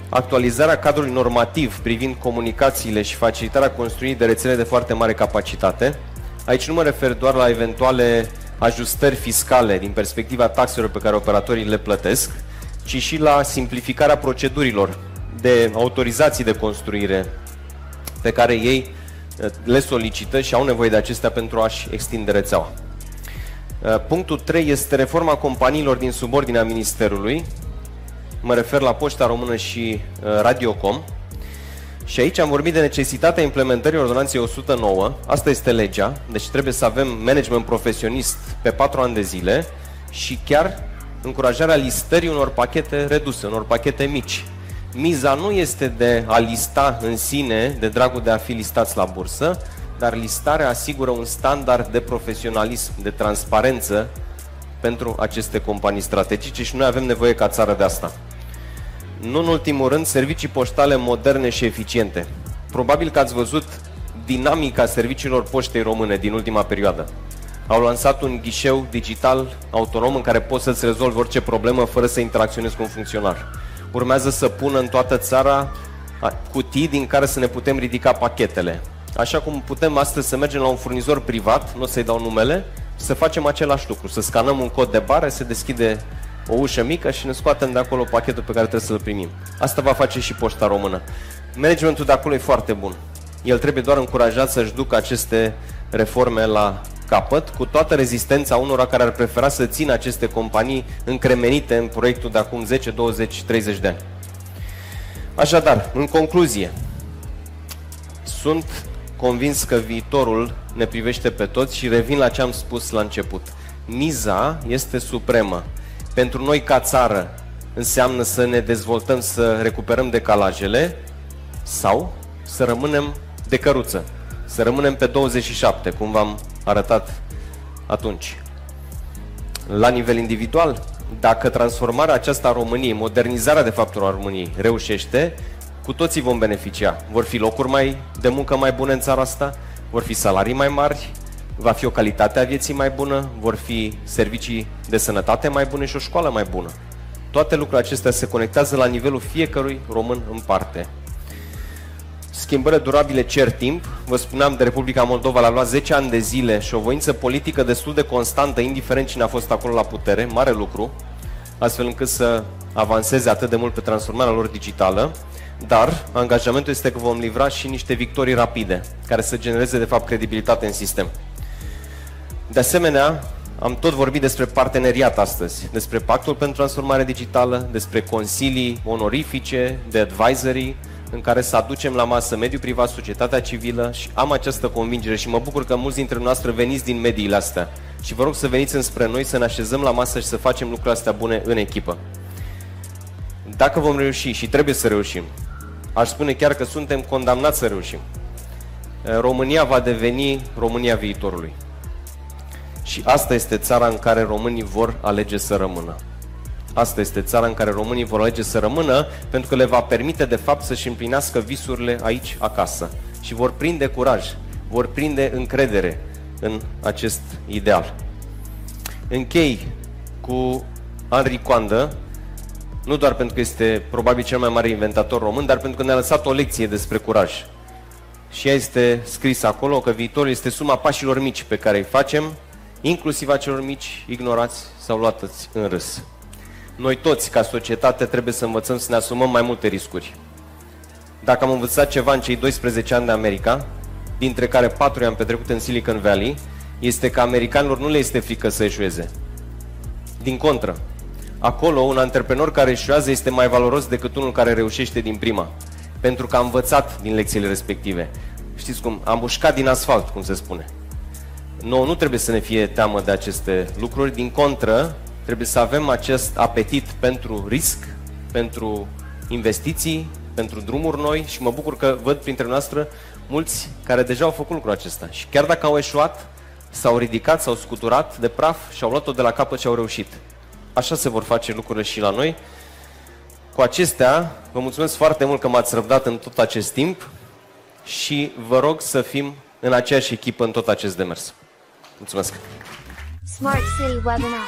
actualizarea cadrului normativ privind comunicațiile și facilitarea construirii de rețele de foarte mare capacitate. Aici nu mă refer doar la eventuale ajustări fiscale din perspectiva taxelor pe care operatorii le plătesc, ci și la simplificarea procedurilor de autorizații de construire pe care ei eh, le solicită și au nevoie de acestea pentru a-și extinde rețeaua. Eh, punctul 3 este reforma companiilor din subordinea Ministerului. Mă refer la Poșta Română și eh, Radiocom. Și aici am vorbit de necesitatea implementării ordonanței 109. Asta este legea, deci trebuie să avem management profesionist pe 4 ani de zile și chiar încurajarea listării unor pachete reduse, unor pachete mici. Miza nu este de a lista în sine, de dragul de a fi listați la bursă, dar listarea asigură un standard de profesionalism, de transparență pentru aceste companii strategice și noi avem nevoie ca țară de asta. Nu în ultimul rând, servicii poștale moderne și eficiente. Probabil că ați văzut dinamica serviciilor poștei române din ultima perioadă. Au lansat un ghișeu digital autonom în care poți să-ți rezolvi orice problemă fără să interacționezi cu un funcționar. Urmează să pună în toată țara cutii din care să ne putem ridica pachetele. Așa cum putem astăzi să mergem la un furnizor privat, nu o să-i dau numele, să facem același lucru, să scanăm un cod de bară, se deschide o ușă mică și ne scoatem de acolo pachetul pe care trebuie să-l primim. Asta va face și Poșta Română. Managementul de acolo e foarte bun. El trebuie doar încurajat să-și ducă aceste reforme la capăt, cu toată rezistența unora care ar prefera să țină aceste companii încremenite în proiectul de acum 10, 20, 30 de ani. Așadar, în concluzie, sunt convins că viitorul ne privește pe toți și revin la ce am spus la început. Miza este supremă. Pentru noi ca țară înseamnă să ne dezvoltăm, să recuperăm decalajele sau să rămânem de căruță, să rămânem pe 27, cum v-am arătat atunci. La nivel individual, dacă transformarea aceasta a României, modernizarea de fapt a României reușește, cu toții vom beneficia. Vor fi locuri mai de muncă mai bune în țara asta, vor fi salarii mai mari, va fi o calitate a vieții mai bună, vor fi servicii de sănătate mai bune și o școală mai bună. Toate lucrurile acestea se conectează la nivelul fiecărui român în parte. Schimbările durabile cer timp. Vă spuneam de Republica Moldova, l-a luat 10 ani de zile și o voință politică destul de constantă, indiferent cine a fost acolo la putere, mare lucru, astfel încât să avanseze atât de mult pe transformarea lor digitală. Dar angajamentul este că vom livra și niște victorii rapide, care să genereze de fapt credibilitate în sistem. De asemenea, am tot vorbit despre parteneriat astăzi, despre pactul pentru transformare digitală, despre consilii onorifice, de advisory, în care să aducem la masă mediul privat, societatea civilă și am această convingere și mă bucur că mulți dintre noastre veniți din mediile astea și vă rog să veniți înspre noi, să ne așezăm la masă și să facem lucrurile astea bune în echipă. Dacă vom reuși și trebuie să reușim, aș spune chiar că suntem condamnați să reușim. România va deveni România viitorului. Și asta este țara în care românii vor alege să rămână. Asta este țara în care românii vor alege să rămână pentru că le va permite de fapt să-și împlinească visurile aici, acasă. Și vor prinde curaj, vor prinde încredere în acest ideal. Închei cu Henri Coandă, nu doar pentru că este probabil cel mai mare inventator român, dar pentru că ne-a lăsat o lecție despre curaj. Și ea este scris acolo că viitorul este suma pașilor mici pe care îi facem, inclusiv a celor mici, ignorați sau luați în râs. Noi toți, ca societate, trebuie să învățăm să ne asumăm mai multe riscuri. Dacă am învățat ceva în cei 12 ani de America, dintre care 4 am petrecut în Silicon Valley, este că americanilor nu le este frică să eșueze. Din contră, acolo un antreprenor care eșuează este mai valoros decât unul care reușește din prima. Pentru că a învățat din lecțiile respective. Știți cum? Am mușcat din asfalt, cum se spune. Nu, nu trebuie să ne fie teamă de aceste lucruri, din contră, trebuie să avem acest apetit pentru risc, pentru investiții, pentru drumuri noi și mă bucur că văd printre noastre mulți care deja au făcut lucrul acesta. Și chiar dacă au eșuat, s-au ridicat, s-au scuturat de praf și au luat-o de la capăt și au reușit. Așa se vor face lucrurile și la noi. Cu acestea, vă mulțumesc foarte mult că m-ați răbdat în tot acest timp și vă rog să fim în aceeași echipă în tot acest demers. Mulțumesc! Smart City Webinar.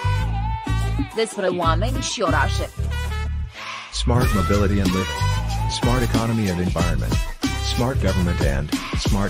Despre oameni și orașe. Smart mobility and living. Smart economy and environment. Smart government and smart